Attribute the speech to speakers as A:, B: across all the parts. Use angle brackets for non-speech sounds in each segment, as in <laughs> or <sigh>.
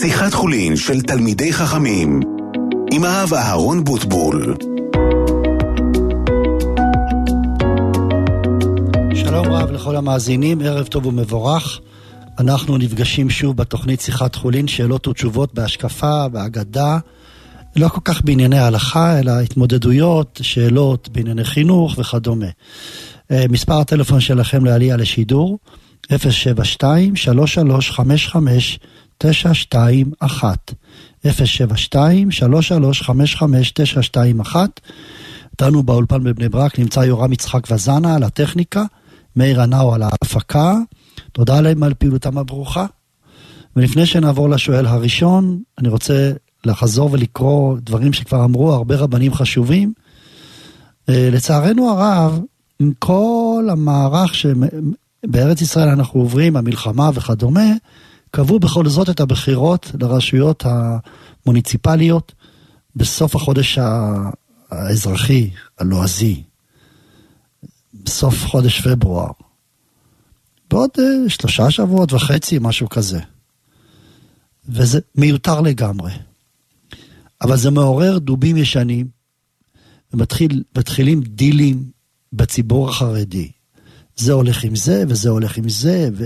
A: שיחת חולין של תלמידי חכמים עם הרב אהרון בוטבול
B: שלום רב לכל המאזינים, ערב טוב ומבורך. אנחנו נפגשים שוב בתוכנית שיחת חולין, שאלות ותשובות בהשקפה, בהגדה, לא כל כך בענייני הלכה, אלא התמודדויות, שאלות בענייני חינוך וכדומה. אה, מספר הטלפון שלכם לעלייה לשידור, 072-3355-921. 072-3355-921. איתנו באולפן בבני ברק נמצא יורם יצחק וזנה על הטכניקה, מאיר הנאו על ההפקה, תודה להם על פעילותם הברוכה. ולפני שנעבור לשואל הראשון, אני רוצה לחזור ולקרוא דברים שכבר אמרו הרבה רבנים חשובים. אה, לצערנו הרב, עם כל המערך שבארץ ישראל אנחנו עוברים, המלחמה וכדומה, קבעו בכל זאת את הבחירות לרשויות המוניציפליות בסוף החודש האזרחי, הלועזי, בסוף חודש פברואר. בעוד אה, שלושה שבועות וחצי, משהו כזה. וזה מיותר לגמרי. אבל זה מעורר דובים ישנים, ומתחילים דילים בציבור החרדי. זה הולך עם זה, וזה הולך עם זה, ו,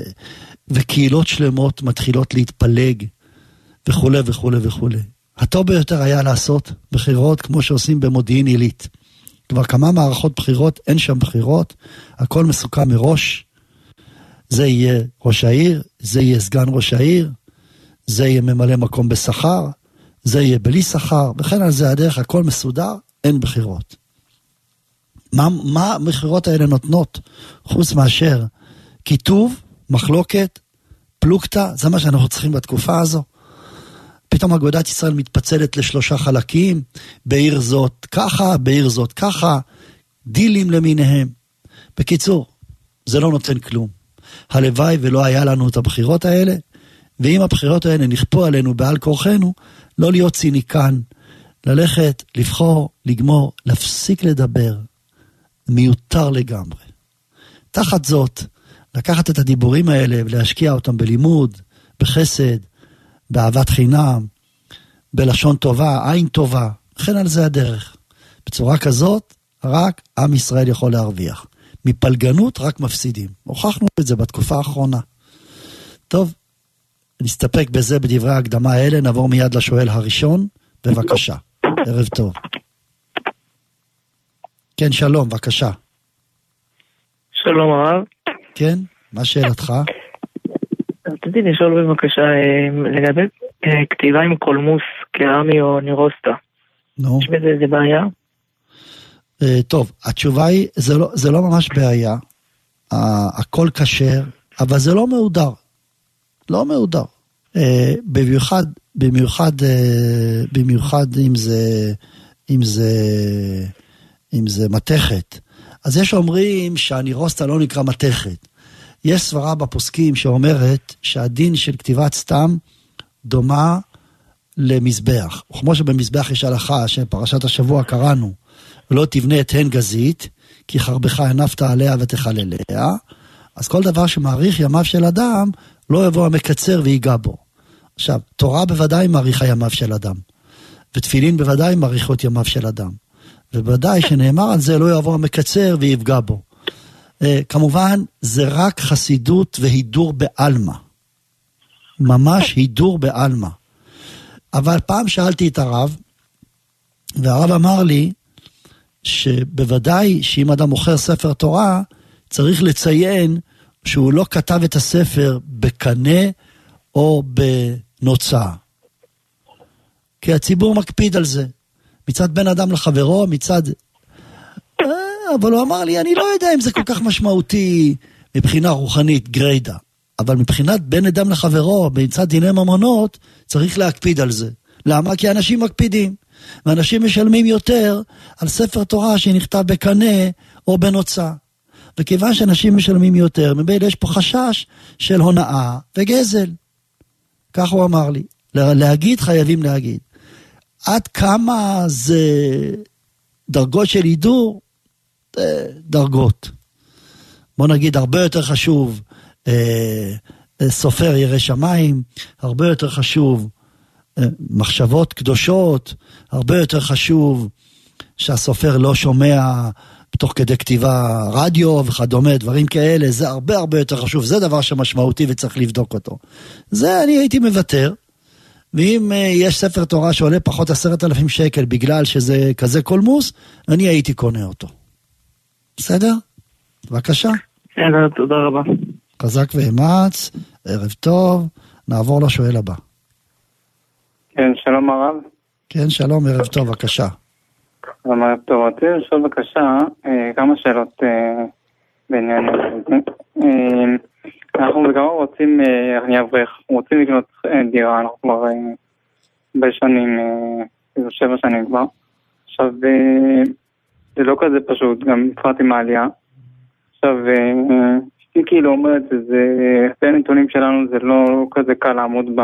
B: וקהילות שלמות מתחילות להתפלג, וכולי וכולי וכולי. הטוב ביותר היה לעשות בחירות כמו שעושים במודיעין עילית. כבר כמה מערכות בחירות, אין שם בחירות, הכל מסוכם מראש. זה יהיה ראש העיר, זה יהיה סגן ראש העיר, זה יהיה ממלא מקום בשכר, זה יהיה בלי שכר, וכן על זה הדרך, הכל מסודר, אין בחירות. מה, מה המכירות האלה נותנות, חוץ מאשר קיטוב, מחלוקת, פלוגתא, זה מה שאנחנו צריכים בתקופה הזו. פתאום אגודת ישראל מתפצלת לשלושה חלקים, בעיר זאת ככה, בעיר זאת ככה, דילים למיניהם. בקיצור, זה לא נותן כלום. הלוואי ולא היה לנו את הבחירות האלה, ואם הבחירות האלה נכפו עלינו בעל כורחנו, לא להיות ציניקן, ללכת, לבחור, לגמור, להפסיק לדבר. מיותר לגמרי. תחת זאת, לקחת את הדיבורים האלה ולהשקיע אותם בלימוד, בחסד, באהבת חינם, בלשון טובה, עין טובה, וכן על זה הדרך. בצורה כזאת, רק עם ישראל יכול להרוויח. מפלגנות רק מפסידים. הוכחנו את זה בתקופה האחרונה. טוב, נסתפק בזה בדברי ההקדמה האלה, נעבור מיד לשואל הראשון, בבקשה. ערב טוב. כן, שלום, בבקשה.
C: שלום הרב.
B: כן, מה שאלתך?
C: רציתי לשאול בבקשה אה, לגבי אה, כתיבה עם קולמוס קרמי או נירוסטה. נו. יש בזה איזה בעיה?
B: Uh, טוב, התשובה היא, זה לא, זה לא ממש בעיה. הכל כשר, אבל זה לא מהודר. לא מהודר. במיוחד, במיוחד, במיוחד אם זה, אם זה, אם זה מתכת. אז יש אומרים שהנירוסטה לא נקרא מתכת. יש סברה בפוסקים שאומרת שהדין של כתיבת סתם דומה למזבח. וכמו שבמזבח יש הלכה שפרשת השבוע קראנו, ולא תבנה את הן גזית, כי חרבך הנפת עליה ותחלליה, אז כל דבר שמאריך ימיו של אדם, לא יבוא המקצר ויגע בו. עכשיו, תורה בוודאי מאריכה ימיו של אדם, ותפילין בוודאי מאריכות ימיו של אדם. ובוודאי שנאמר על זה לא יבוא המקצר ויפגע בו. אה, כמובן, זה רק חסידות והידור בעלמא. ממש הידור בעלמא. אבל פעם שאלתי את הרב, והרב אמר לי שבוודאי שאם אדם מוכר ספר תורה, צריך לציין שהוא לא כתב את הספר בקנה או בנוצה. כי הציבור מקפיד על זה. מצד בין אדם לחברו, מצד אבל הוא אמר לי, אני לא יודע אם זה כל כך משמעותי מבחינה רוחנית, גריידא. אבל מבחינת בין אדם לחברו, מצד דיני ממונות, צריך להקפיד על זה. למה? כי אנשים מקפידים. ואנשים משלמים יותר על ספר תורה שנכתב בקנה או בנוצה. וכיוון שאנשים משלמים יותר, ממילא יש פה חשש של הונאה וגזל. כך הוא אמר לי. להגיד חייבים להגיד. עד כמה זה דרגות של הידור, אה, דרגות. בוא נגיד, הרבה יותר חשוב אה, אה, סופר ירא שמיים, הרבה יותר חשוב מחשבות קדושות, הרבה יותר חשוב שהסופר לא שומע תוך כדי כתיבה רדיו וכדומה, דברים כאלה, זה הרבה הרבה יותר חשוב, זה דבר שמשמעותי וצריך לבדוק אותו. זה אני הייתי מוותר, ואם uh, יש ספר תורה שעולה פחות עשרת אלפים שקל בגלל שזה כזה קולמוס, אני הייתי קונה אותו. בסדר? בבקשה.
C: בסדר, תודה רבה.
B: חזק ואמץ, ערב טוב, נעבור לשואל הבא.
D: כן, שלום הרב.
B: כן, שלום, ערב טוב, בבקשה.
D: שלום ערב טוב, רציתי לשאול בבקשה אה, כמה שאלות אה, בעניין הזה. אנחנו בגמר רוצים, אני אברך, רוצים לקנות דירה, אנחנו כבר הרבה שנים, כאילו שבע שנים כבר. עכשיו, זה לא כזה פשוט, גם בפרט עם העלייה. עכשיו, אשתי כאילו אומרת, זה, לפי הנתונים שלנו זה לא כזה קל לעמוד ב...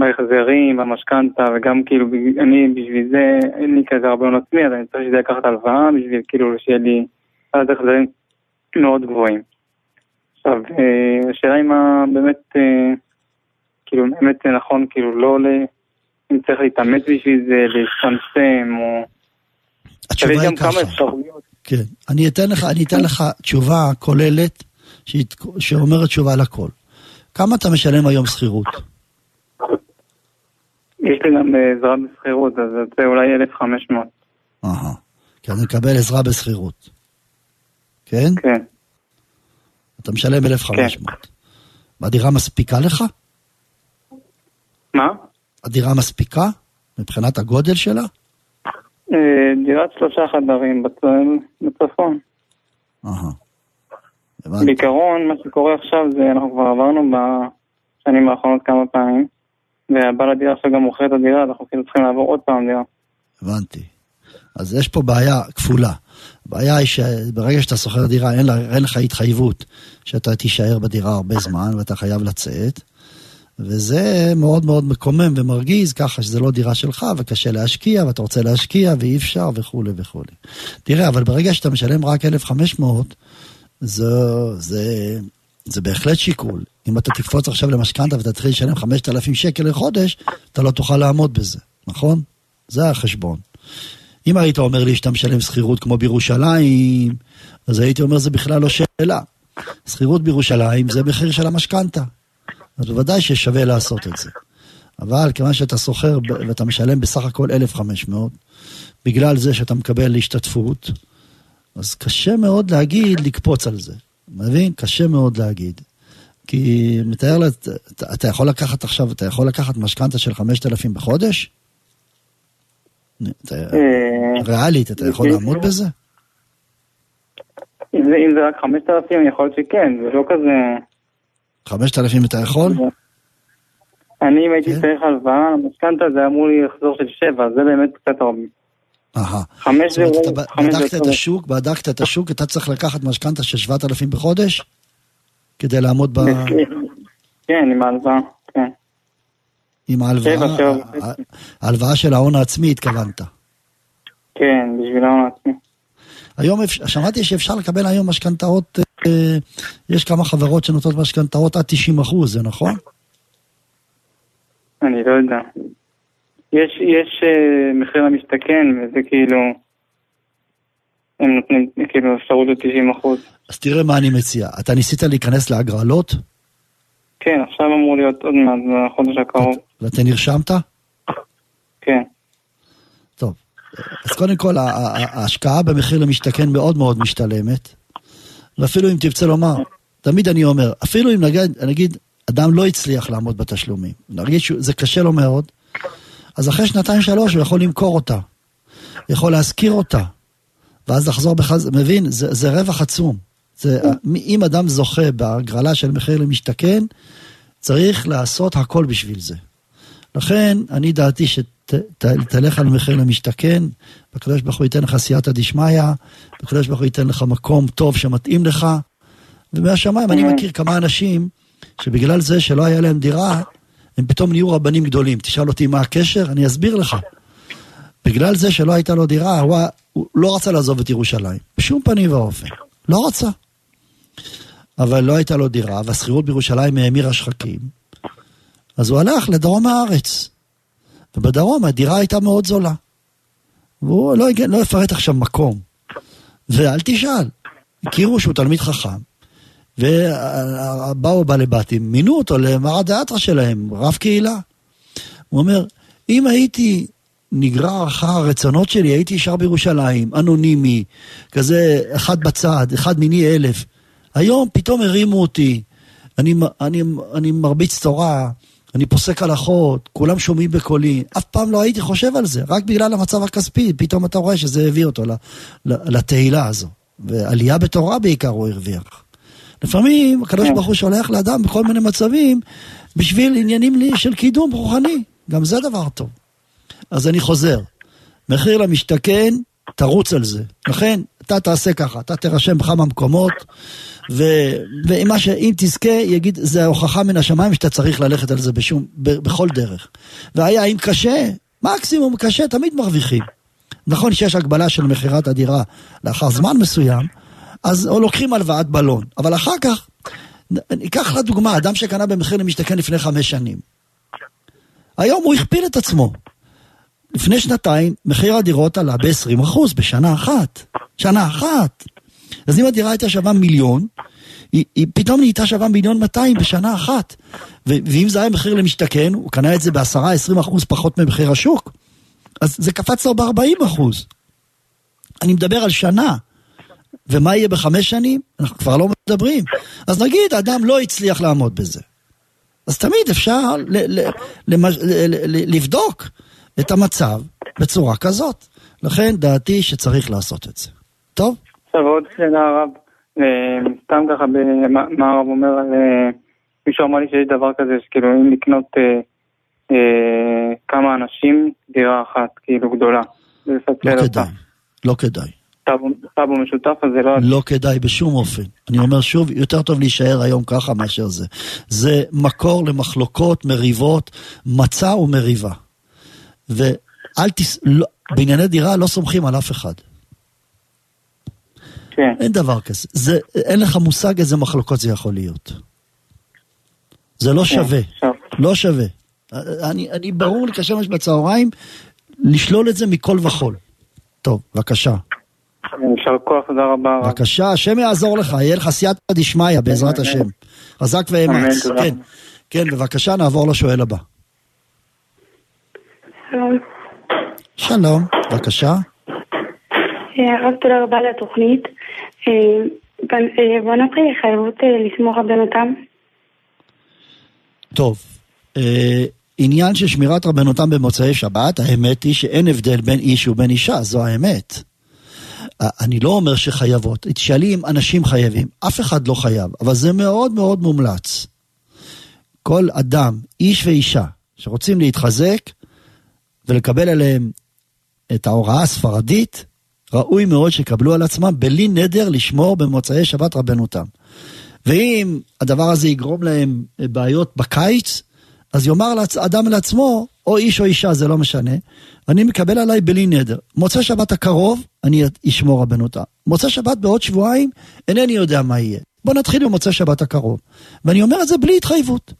D: בהחזרים, במשכנתה, וגם כאילו, אני בשביל זה, אין לי כזה הרבה הון עצמי, אז אני צריך שזה לקחת הלוואה, בשביל כאילו שיהיה לי אז החזרים מאוד גבוהים. עכשיו, אה, השאלה אם באמת, אה, כאילו, באמת זה נכון, כאילו, לא ל... אם צריך להתאמץ בשביל זה, להצטמצם, או...
B: התשובה היא ככה. כן, אני אתן לך, אני אתן לך תשובה כוללת שאומרת תשובה לכל. כמה אתה משלם היום שכירות?
D: יש לי גם אה, עזרה בשכירות, אז זה אולי 1,500.
B: אהה, כי אני מקבל עזרה בשכירות. כן?
D: כן.
B: אתה משלם 1,500. כן. והדירה מספיקה לך?
D: מה?
B: הדירה מספיקה? מבחינת הגודל שלה?
D: אה, דירת שלושה חדרים בצפון.
B: אהה.
D: בעיקרון, מה שקורה עכשיו זה, אנחנו כבר עברנו בשנים האחרונות כמה פעמים. והבעל הדירה עכשיו גם מוכר את הדירה, אנחנו כאילו צריכים לעבור עוד פעם דירה.
B: הבנתי. אז יש פה בעיה כפולה. הבעיה היא שברגע שאתה שוכר דירה, אין, לה, אין לך התחייבות שאתה תישאר בדירה הרבה זמן ואתה חייב לצאת. וזה מאוד מאוד מקומם ומרגיז, ככה שזה לא דירה שלך וקשה להשקיע ואתה רוצה להשקיע ואי אפשר וכולי וכולי. תראה, אבל ברגע שאתה משלם רק 1,500, זה, זה, זה בהחלט שיקול. אם אתה תקפוץ עכשיו למשכנתה ואתה תתחיל לשלם 5,000 שקל לחודש, אתה לא תוכל לעמוד בזה, נכון? זה החשבון. אם היית אומר לי שאתה משלם שכירות כמו בירושלים, אז הייתי אומר זה בכלל לא שאלה. שכירות בירושלים זה מחיר של המשכנתה. אז בוודאי ששווה לעשות את זה. אבל כיוון שאתה שוכר ואתה משלם בסך הכל 1,500, בגלל זה שאתה מקבל השתתפות, אז קשה מאוד להגיד לקפוץ על זה. מבין? קשה מאוד להגיד. כי מתאר לה, אתה, אתה יכול לקחת עכשיו, אתה יכול לקחת משכנתה של 5,000 בחודש? ריאלית, אתה יכול לעמוד בזה?
D: אם זה, רק 5,000, יכול להיות שכן, זה לא כזה...
B: 5,000 אתה יכול?
D: אני אם הייתי כן? צריך הלוואה, המשכנתה זה אמור לי לחזור של 7, זה באמת קצת הרבה.
B: אהה. חמש זה... בדקת את השוק, בדקת את השוק, אתה צריך לקחת משכנתה של 7,000 בחודש? כדי לעמוד ב...
D: כן, עם ההלוואה, כן.
B: עם ההלוואה, ההלוואה של ההון העצמי התכוונת.
D: כן, בשביל ההון העצמי.
B: היום שמעתי שאפשר לקבל היום משכנתאות, אה, יש כמה חברות שנותנות משכנתאות עד 90 אחוז, זה נכון?
D: אני לא יודע. יש, יש uh, מחיר למשתכן, וזה כאילו, הם נותנים כאילו אפשרות ל-90 אחוז.
B: אז תראה מה אני מציע. אתה ניסית להיכנס להגרלות?
D: כן, עכשיו אמור להיות עוד מעט, בחודש הקרוב.
B: ואתה נרשמת?
D: כן.
B: אז קודם כל, ההשקעה במחיר למשתכן מאוד מאוד משתלמת, ואפילו אם תרצה לומר, תמיד אני אומר, אפילו אם נגיד, נגיד אדם לא הצליח לעמוד בתשלומים, נגיד שזה קשה לו מאוד, אז אחרי שנתיים שלוש הוא יכול למכור אותה, יכול להשכיר אותה, ואז לחזור בכלל, מבין? זה, זה רווח עצום. זה, אם אדם זוכה בהגרלה של מחיר למשתכן, צריך לעשות הכל בשביל זה. לכן, אני דעתי שתלך על מחיר למשתכן, הקדוש ברוך הוא ייתן לך סייעתא דשמיא, הקדוש ברוך הוא ייתן לך מקום טוב שמתאים לך, ומהשמיים אני מכיר כמה אנשים שבגלל זה שלא היה להם דירה, הם פתאום נהיו רבנים גדולים. תשאל אותי מה הקשר, אני אסביר לך. בגלל זה שלא הייתה לו דירה, הוא, הוא לא רצה לעזוב את ירושלים. בשום פנים ואופן. לא רצה. אבל לא הייתה לו דירה, והשכירות בירושלים האמירה שחקים. אז הוא הלך לדרום הארץ. ובדרום הדירה הייתה מאוד זולה. והוא לא, לא יפרט עכשיו מקום. ואל תשאל, הכירו שהוא תלמיד חכם, ובאו בעלי בתים, מינו אותו למרא דאתרא שלהם, רב קהילה. הוא אומר, אם הייתי נגרר אחר הרצונות שלי, הייתי ישר בירושלים, אנונימי, כזה אחד בצד, אחד מיני אלף. היום פתאום הרימו אותי, אני, אני, אני מרביץ תורה, אני פוסק הלכות, כולם שומעים בקולי. אף פעם לא הייתי חושב על זה, רק בגלל המצב הכספי, פתאום אתה רואה שזה הביא אותו לתהילה הזו. ועלייה בתורה בעיקר הוא הרוויח. לפעמים הקדוש ברוך הוא שולח לאדם בכל מיני מצבים בשביל עניינים לי של קידום רוחני. גם זה דבר טוב. אז אני חוזר, מחיר למשתכן, תרוץ על זה. לכן, אתה תעשה ככה, אתה תירשם בכמה מקומות, ואם ש... תזכה, יגיד, זה הוכחה מן השמיים שאתה צריך ללכת על זה בשום, ב, בכל דרך. והיה, אם קשה, מקסימום קשה, תמיד מרוויחים. נכון שיש הגבלה של מכירת הדירה לאחר זמן מסוים, אז או לוקחים הלוואת בלון, אבל אחר כך, ניקח לדוגמה, אדם שקנה במחיר למשתכן לפני חמש שנים. היום הוא הכפיל את עצמו. לפני שנתיים מחיר הדירות עלה ב-20% בשנה אחת. שנה אחת. אז אם הדירה הייתה שווה מיליון, היא, היא פתאום נהייתה שווה מיליון 200 בשנה אחת. ו- ואם זה היה מחיר למשתכן, הוא קנה את זה ב-10-20% פחות ממחיר השוק, אז זה קפץ לו ב-40%. אני מדבר על שנה. ומה יהיה בחמש שנים? אנחנו כבר לא מדברים. אז נגיד, האדם לא הצליח לעמוד בזה. אז תמיד אפשר ל- ל- ל- לבדוק את המצב בצורה כזאת. לכן דעתי שצריך לעשות את זה. טוב?
D: עכשיו עוד שאלה הרב, אה, סתם ככה מה הרב אומר על... אה, מישהו אמר לי שיש דבר כזה שכאילו אם לקנות אה, אה, כמה אנשים דירה אחת כאילו גדולה.
B: לא כדאי, לא כדאי.
D: טאבו משותף אז זה לא...
B: לא כדאי בשום אופן. אני אומר שוב, יותר טוב להישאר היום ככה מאשר זה. זה מקור למחלוקות, מריבות, מצה ומריבה. ואל תס... לא, בענייני דירה לא סומכים על אף אחד. כן. אין דבר כזה. זה, אין לך מושג איזה מחלוקות זה יכול להיות. זה לא כן, שווה. לא שווה. אני, אני ברור לי כשמש בצהריים לשלול את זה מכל וכול. טוב, בבקשה.
D: יישר כוח, תודה רבה.
B: בבקשה, השם יעזור לך, יהיה לך סייעתא דשמיא בעזרת השם. חזק ואמץ. כן, כן, בבקשה, נעבור לשואל הבא.
E: שלום.
B: שלום, בבקשה.
E: אה, הרב, תודה רבה על התוכנית. אה, בנות אה, חייבות לסמוך רבנותם?
B: טוב, עניין של שמירת רבנותם במוצאי שבת, האמת היא שאין הבדל בין איש ובין אישה, זו האמת. אני לא אומר שחייבות, תשאלי אם אנשים חייבים, אף אחד לא חייב, אבל זה מאוד מאוד מומלץ. כל אדם, איש ואישה, שרוצים להתחזק ולקבל עליהם את ההוראה הספרדית, ראוי מאוד שיקבלו על עצמם בלי נדר לשמור במוצאי שבת רבנותם. ואם הדבר הזה יגרום להם בעיות בקיץ, אז יאמר אדם לעצמו, או איש או אישה, זה לא משנה, אני מקבל עליי בלי נדר. מוצאי שבת הקרוב, אני אשמור רבנותה. מוצאי שבת בעוד שבועיים, אינני יודע מה יהיה. בוא נתחיל במוצאי שבת הקרוב. ואני אומר את זה בלי התחייבות.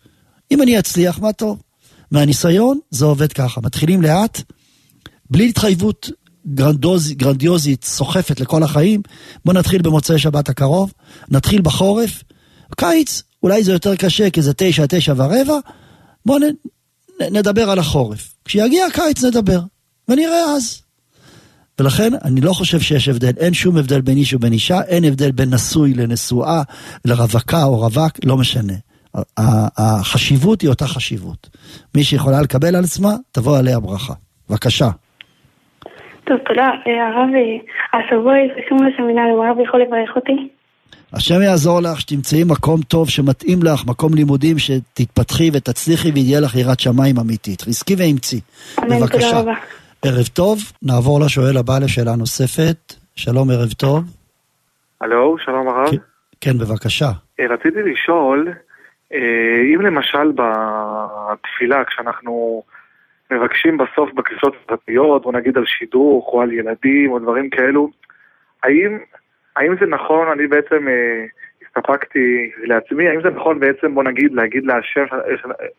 B: אם אני אצליח, מה טוב. מהניסיון, זה עובד ככה. מתחילים לאט, בלי התחייבות גרנדוז, גרנדיוזית סוחפת לכל החיים, בוא נתחיל במוצאי שבת הקרוב, נתחיל בחורף, קיץ, אולי זה יותר קשה כי זה תשע, תשע ורבע, בוא נ, נדבר על החורף. כשיגיע הקיץ נדבר, ונראה אז. ולכן אני לא חושב שיש הבדל, אין שום הבדל בין איש ובין אישה, אין הבדל בין נשוי לנשואה, לרווקה או רווק, לא משנה. החשיבות היא אותה חשיבות. מי שיכולה לקבל על עצמה, תבוא עליה ברכה. בבקשה.
E: טוב, תודה. אה, הרב, אה, השבוע יש רישום לסמינרים, הרב יכול לברך אותי?
B: השם יעזור לך שתמצאי מקום טוב שמתאים לך, מקום לימודים שתתפתחי ותצליחי ויהיה לך יראת שמיים אמיתית. חזקי ואמצי.
E: אמן, תודה רבה.
B: ערב טוב, נעבור לשואל הבא לשאלה נוספת. שלום, ערב טוב.
F: הלו, שלום הרב.
B: כן, בבקשה.
F: אה, רציתי לשאול, אם למשל בתפילה, כשאנחנו... מבקשים בסוף בכניסות פרטיות, או נגיד על שידוך, או על ילדים, או דברים כאלו, האם, האם זה נכון, אני בעצם אה, הסתפקתי לעצמי, האם זה נכון בעצם, בוא נגיד, להגיד להשם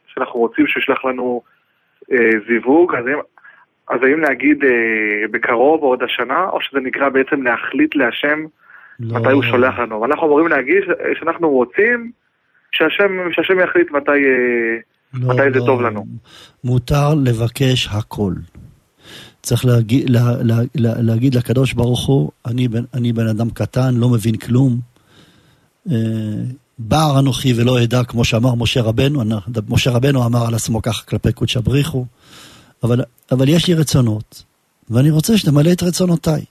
F: שאנחנו רוצים שישלח לנו אה, זיווג, אז, אז האם להגיד אה, בקרוב או עוד השנה, או שזה נקרא בעצם להחליט להשם לא. מתי הוא שולח לנו. ואנחנו אמורים להגיד שאנחנו רוצים שהשם, שהשם יחליט מתי, אה, לא, מתי לא. זה טוב לנו.
B: מותר לבקש הכל. צריך להגיד, לה, לה, לה, להגיד לקדוש ברוך הוא, אני בן, אני בן אדם קטן, לא מבין כלום. אה, בער אנוכי ולא אדע, כמו שאמר משה רבנו, משה רבנו אמר על עצמו ככה כלפי קודש הבריחו, אבל, אבל יש לי רצונות, ואני רוצה שתמלא את רצונותיי.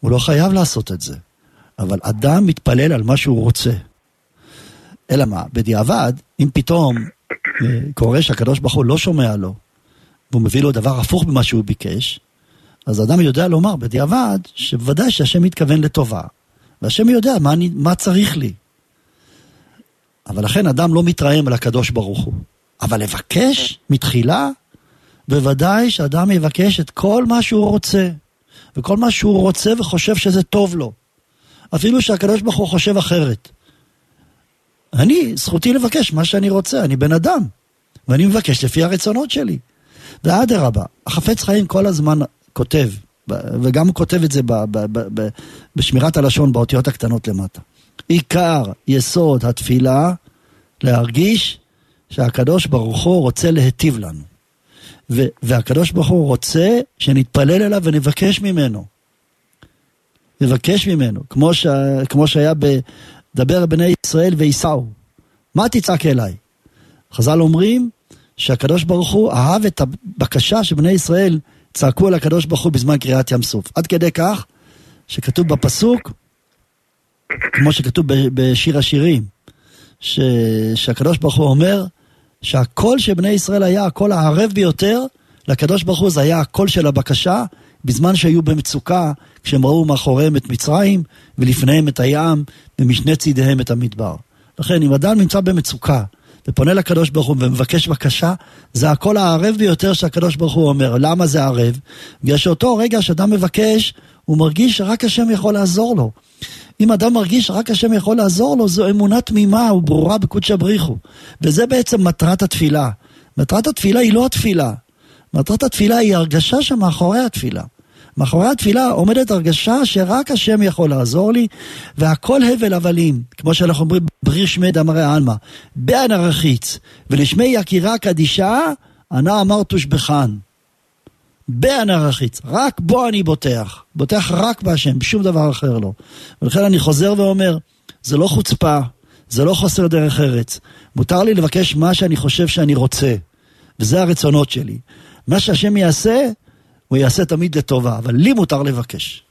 B: הוא לא חייב לעשות את זה, אבל אדם מתפלל על מה שהוא רוצה. אלא מה, בדיעבד, אם פתאום אה, קורה שהקדוש ברוך הוא לא שומע לו, והוא מביא לו דבר הפוך ממה שהוא ביקש, אז אדם יודע לומר בדיעבד, שבוודאי שהשם מתכוון לטובה, והשם יודע מה, אני, מה צריך לי. אבל לכן אדם לא מתרעם על הקדוש ברוך הוא. אבל לבקש מתחילה, בוודאי שאדם יבקש את כל מה שהוא רוצה. וכל מה שהוא רוצה וחושב שזה טוב לו. אפילו שהקדוש ברוך הוא חושב אחרת. אני, זכותי לבקש מה שאני רוצה, אני בן אדם. ואני מבקש לפי הרצונות שלי. ואדרבה, החפץ חיים כל הזמן כותב, וגם הוא כותב את זה ב, ב, ב, ב, בשמירת הלשון באותיות הקטנות למטה. עיקר יסוד התפילה, להרגיש שהקדוש ברוך הוא רוצה להיטיב לנו. ו- והקדוש ברוך הוא רוצה שנתפלל אליו ונבקש ממנו. נבקש ממנו, כמו, ש- כמו שהיה בדבר בני ישראל וייסעו. מה תצעק אליי? חז"ל אומרים שהקדוש ברוך הוא אהב את הבקשה שבני ישראל צעקו על הקדוש ברוך הוא בזמן קריאת ים סוף. עד כדי כך שכתוב בפסוק, כמו שכתוב בשיר השירים, ש... שהקדוש ברוך הוא אומר שהקול של בני ישראל היה הקול הערב ביותר, לקדוש ברוך הוא זה היה הקול של הבקשה, בזמן שהיו במצוקה, כשהם ראו מאחוריהם את מצרים, ולפניהם את הים, ומשני צידיהם את המדבר. לכן, אם אדם נמצא במצוקה, ופונה לקדוש ברוך הוא ומבקש בקשה, זה הקול הערב ביותר שהקדוש ברוך הוא אומר. למה זה ערב? בגלל שאותו רגע שאדם מבקש, הוא מרגיש שרק השם יכול לעזור לו. אם אדם מרגיש שרק השם יכול לעזור לו, זו אמונה תמימה וברורה בקודשא בריחו. וזה בעצם מטרת התפילה. מטרת התפילה היא לא התפילה. מטרת התפילה היא הרגשה שמאחורי התפילה. מאחורי התפילה עומדת הרגשה שרק השם יכול לעזור לי, והכל הבל הבלים, כמו שאנחנו אומרים בריר שמי דמרי עלמא, בען הרחיץ, ולשמי יקירה קדישה, ענה אמר תושבחן. בען הרחיץ, רק בו אני בוטח, בוטח רק בהשם, בשום דבר אחר לא. ולכן אני חוזר ואומר, זה לא חוצפה, זה לא חוסר דרך ארץ. מותר לי לבקש מה שאני חושב שאני רוצה, וזה הרצונות שלי. מה שהשם יעשה, הוא יעשה תמיד לטובה, אבל לי מותר לבקש.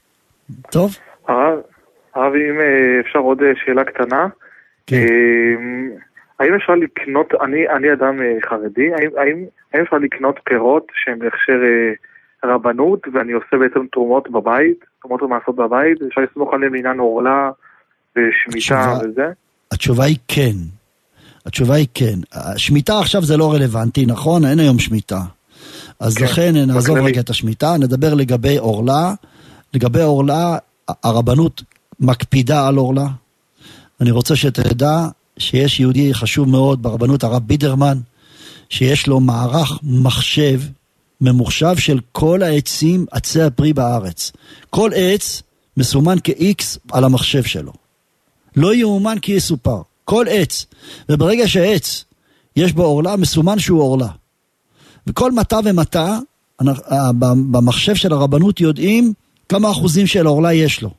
B: טוב?
F: הרב, הרב, אם אה, אפשר עוד אה, שאלה קטנה. כן. אה, האם אפשר לקנות, אני, אני אדם חרדי, האם, האם, האם אפשר לקנות פירות שהם בהכשר רבנות ואני עושה בעצם תרומות בבית, תרומות ומעשות בבית, אפשר לסמוך עליהם לעניין עורלה ושמיטה וזה?
B: התשובה היא כן. התשובה היא כן. שמיטה עכשיו זה לא רלוונטי, נכון? אין היום שמיטה. אז כן, לכן נעזוב בכללי. רגע את השמיטה, נדבר לגבי עורלה. לגבי עורלה, הרבנות מקפידה על עורלה. אני רוצה שתדע שיש יהודי חשוב מאוד ברבנות, הרב בידרמן, שיש לו מערך מחשב ממוחשב של כל העצים, עצי הפרי בארץ. כל עץ מסומן כ-X על המחשב שלו. לא יאומן כי יסופר. כל עץ. וברגע שעץ יש בו עורלה, מסומן שהוא עורלה. וכל מטע ומטע, אה, במחשב של הרבנות יודעים כמה אחוזים של עורלה יש לו.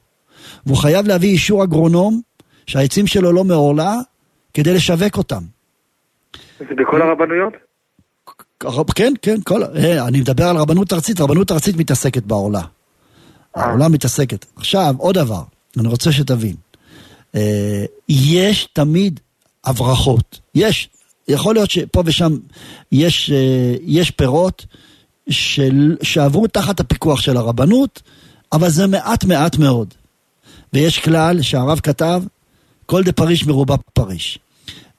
B: והוא חייב להביא אישור אגרונום שהעצים שלו לא מעורלה כדי לשווק אותם.
F: זה בכל הרבנויות?
B: כן, כן, כל, אה, אני מדבר על רבנות ארצית, רבנות ארצית מתעסקת בעורלה. אה. העורלה מתעסקת. עכשיו, עוד דבר, אני רוצה שתבין. יש תמיד הברחות. יש יכול להיות שפה ושם יש, אה, יש פירות של, שעברו תחת הפיקוח של הרבנות, אבל זה מעט מעט מאוד. ויש כלל שהרב כתב, כל דה פריש מרובה פריש.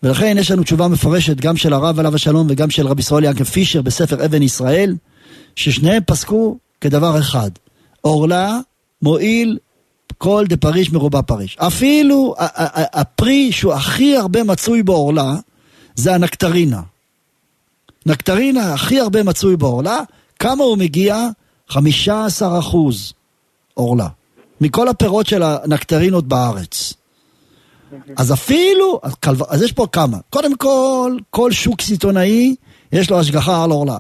B: ולכן יש לנו תשובה מפרשת גם של הרב עליו השלום וגם של רבי ישראל יעקב פישר בספר אבן ישראל, ששניהם פסקו כדבר אחד. עורלה מועיל כל דה פריש מרובה פריש. אפילו הפרי שהוא הכי הרבה מצוי בעורלה, זה הנקטרינה. נקטרינה הכי הרבה מצוי בעורלה, כמה הוא מגיע? 15 אחוז עורלה. מכל הפירות של הנקטרינות בארץ. אז אפילו, אז יש פה כמה. קודם כל, כל שוק סיטונאי יש לו השגחה על עורלה.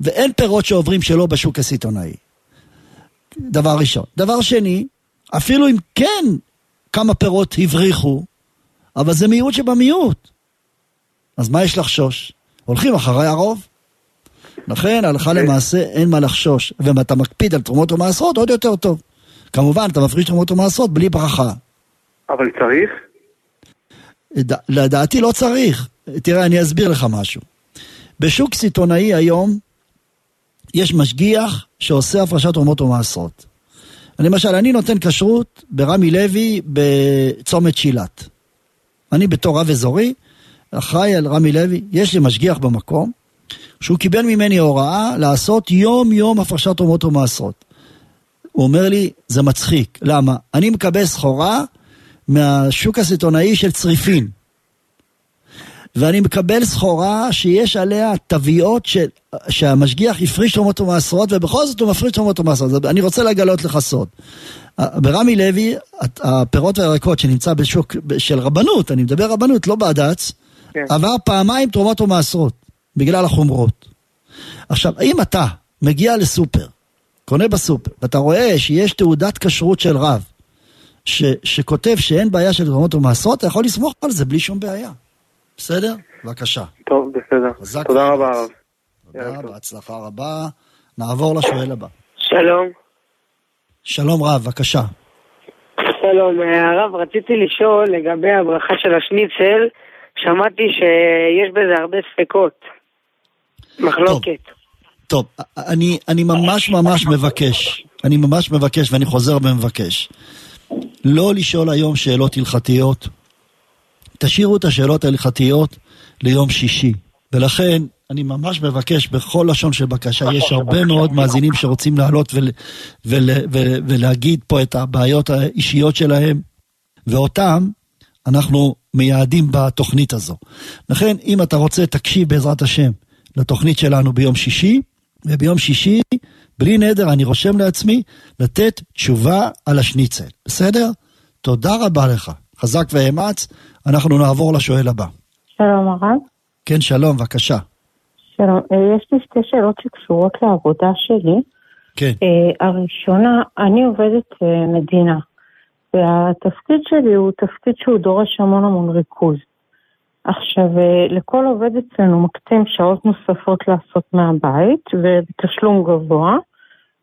B: ואין פירות שעוברים שלא בשוק הסיטונאי. דבר ראשון. דבר שני, אפילו אם כן כמה פירות הבריחו, אבל זה מיעוט שבמיעוט. אז מה יש לחשוש? הולכים אחרי הרוב. לכן, הלכה אוקיי. למעשה, אין מה לחשוש. ואם אתה מקפיד על תרומות ומעשרות, עוד יותר טוב. כמובן, אתה מפריש תרומות ומעשרות בלי ברכה.
F: אבל צריך?
B: לדעתי לא צריך. תראה, אני אסביר לך משהו. בשוק סיטונאי היום, יש משגיח שעושה הפרשת תרומות ומעשרות. למשל, אני נותן כשרות ברמי לוי בצומת שילת. אני בתור רב אזורי, אחראי על רמי לוי, יש לי משגיח במקום, שהוא קיבל ממני הוראה לעשות יום יום הפרשת תרומות ומעשרות. הוא אומר לי, זה מצחיק. למה? אני מקבל סחורה מהשוק הסיטונאי של צריפין. ואני מקבל סחורה שיש עליה תוויות של, שהמשגיח הפריש תרומות ומעשרות, ובכל זאת הוא מפריש תרומות ומעשרות. אני רוצה לגלות לך סוד. ברמי לוי, הפירות והירקות שנמצא בשוק של רבנות, אני מדבר רבנות, לא בד"ץ, כן. עבר פעמיים תרומות ומעשרות, בגלל החומרות. עכשיו, אם אתה מגיע לסופר, קונה בסופר, ואתה רואה שיש תעודת כשרות של רב, ש, שכותב שאין בעיה של תרומות ומעשרות, אתה יכול לסמוך על זה בלי שום בעיה. בסדר? בבקשה.
F: טוב, בסדר. תודה רבה, הרב.
B: תודה, בהצלחה רבה. נעבור לשואל הבא.
G: שלום.
B: שלום רב, בבקשה.
G: שלום, הרב, רציתי לשאול לגבי הברכה של השניצל, שמעתי שיש בזה הרבה ספקות. מחלוקת.
B: טוב, טוב אני, אני ממש ממש מבקש, אני ממש מבקש ואני חוזר ומבקש, לא לשאול היום שאלות הלכתיות. תשאירו את השאלות ההלכתיות ליום שישי. ולכן, אני ממש מבקש בכל לשון של בקשה, יש הרבה מאוד מאזינים שרוצים לעלות ול, ול, ול, ולהגיד פה את הבעיות האישיות שלהם, ואותם אנחנו מייעדים בתוכנית הזו. לכן, אם אתה רוצה, תקשיב בעזרת השם לתוכנית שלנו ביום שישי, וביום שישי, בלי נדר, אני רושם לעצמי לתת תשובה על השניצל. בסדר? תודה רבה לך. חזק ואמץ. אנחנו נעבור לשואל הבא.
H: שלום הרב.
B: כן, שלום, בבקשה.
H: שלום, אה, יש לי שתי שאלות שקשורות לעבודה שלי.
B: כן.
H: Uh, הראשונה, אני עובדת uh, מדינה, והתפקיד שלי הוא תפקיד שהוא דורש המון המון ריכוז. עכשיו, uh, לכל עובד אצלנו מקצים שעות נוספות לעשות מהבית, ובתשלום גבוה,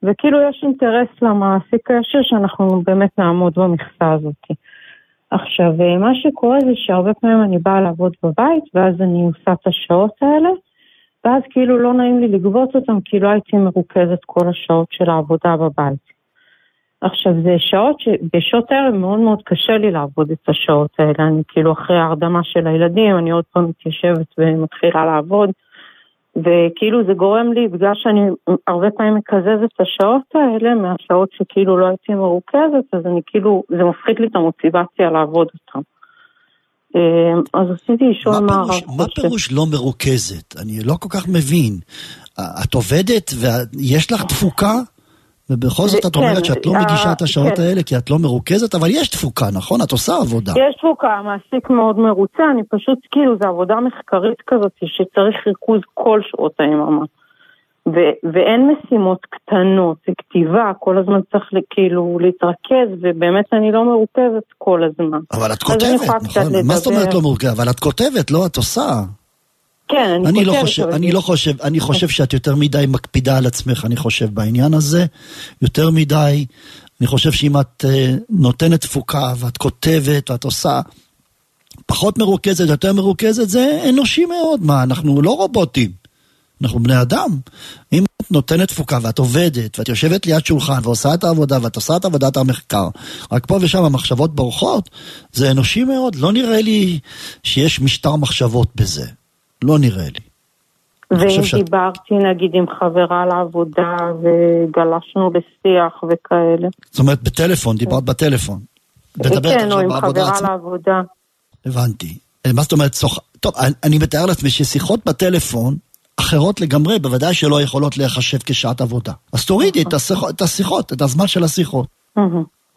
H: וכאילו יש אינטרס למעסיק הישיר שאנחנו באמת נעמוד במכסה הזאת. עכשיו, מה שקורה זה שהרבה פעמים אני באה לעבוד בבית, ואז אני עושה את השעות האלה, ואז כאילו לא נעים לי לגבות אותם, כי לא הייתי מרוכזת כל השעות של העבודה בבית. עכשיו, זה שעות שבשעות הערב מאוד מאוד קשה לי לעבוד את השעות האלה. אני כאילו אחרי ההרדמה של הילדים, אני עוד פעם מתיישבת ומתחילה לעבוד. וכאילו זה גורם לי, בגלל שאני הרבה פעמים מקזזת את השעות האלה מהשעות שכאילו לא הייתי מרוכזת, אז אני כאילו, זה מפחית לי את המוטיבציה לעבוד אותם. אמ, אז מה הרב
B: חושב. מה פירוש לא מרוכזת? אני לא כל כך מבין. את עובדת ויש לך תפוקה? ובכל זאת את כן, אומרת שאת לא אה, מגישה את השעות כן. האלה כי את לא מרוכזת, אבל יש תפוקה, נכון? את עושה עבודה.
H: יש תפוקה, המעסיק מאוד מרוצה, אני פשוט, כאילו, זו עבודה מחקרית כזאת שצריך ריכוז כל שעות היממה. ו- ואין משימות קטנות, זה כתיבה, כל הזמן צריך כאילו להתרכז, ובאמת אני לא מרוכזת כל הזמן.
B: אבל את כותבת, נכון? מה זאת אומרת לא מרוכזת? אבל את כותבת, לא? את עושה.
H: כן, אני, אני
B: לא חושב, אני לא חושב, אני חושב שאת יותר מדי מקפידה על עצמך, אני חושב, בעניין הזה. יותר מדי, אני חושב שאם את uh, נותנת תפוקה ואת כותבת ואת עושה פחות מרוכזת, יותר מרוכזת, זה אנושי מאוד. מה, אנחנו לא רובוטים, אנחנו בני אדם. אם את נותנת תפוקה ואת עובדת, ואת יושבת ליד שולחן ועושה את העבודה ואת עושה את עבודת המחקר, רק פה ושם המחשבות בורחות, זה אנושי מאוד. לא נראה לי שיש משטר מחשבות בזה. לא נראה לי.
H: ואם שאת... דיברתי נגיד עם חברה לעבודה וגלשנו בשיח וכאלה.
B: זאת אומרת בטלפון, דיברת בטלפון.
H: כן, או עם חברה עצמה. לעבודה.
B: הבנתי. אה, מה זאת אומרת, סוח... טוב, אני מתאר לעצמי ששיחות בטלפון, אחרות לגמרי, בוודאי שלא יכולות להיחשב כשעת עבודה. אז תורידי את השיחות, את השיחות, את הזמן של השיחות.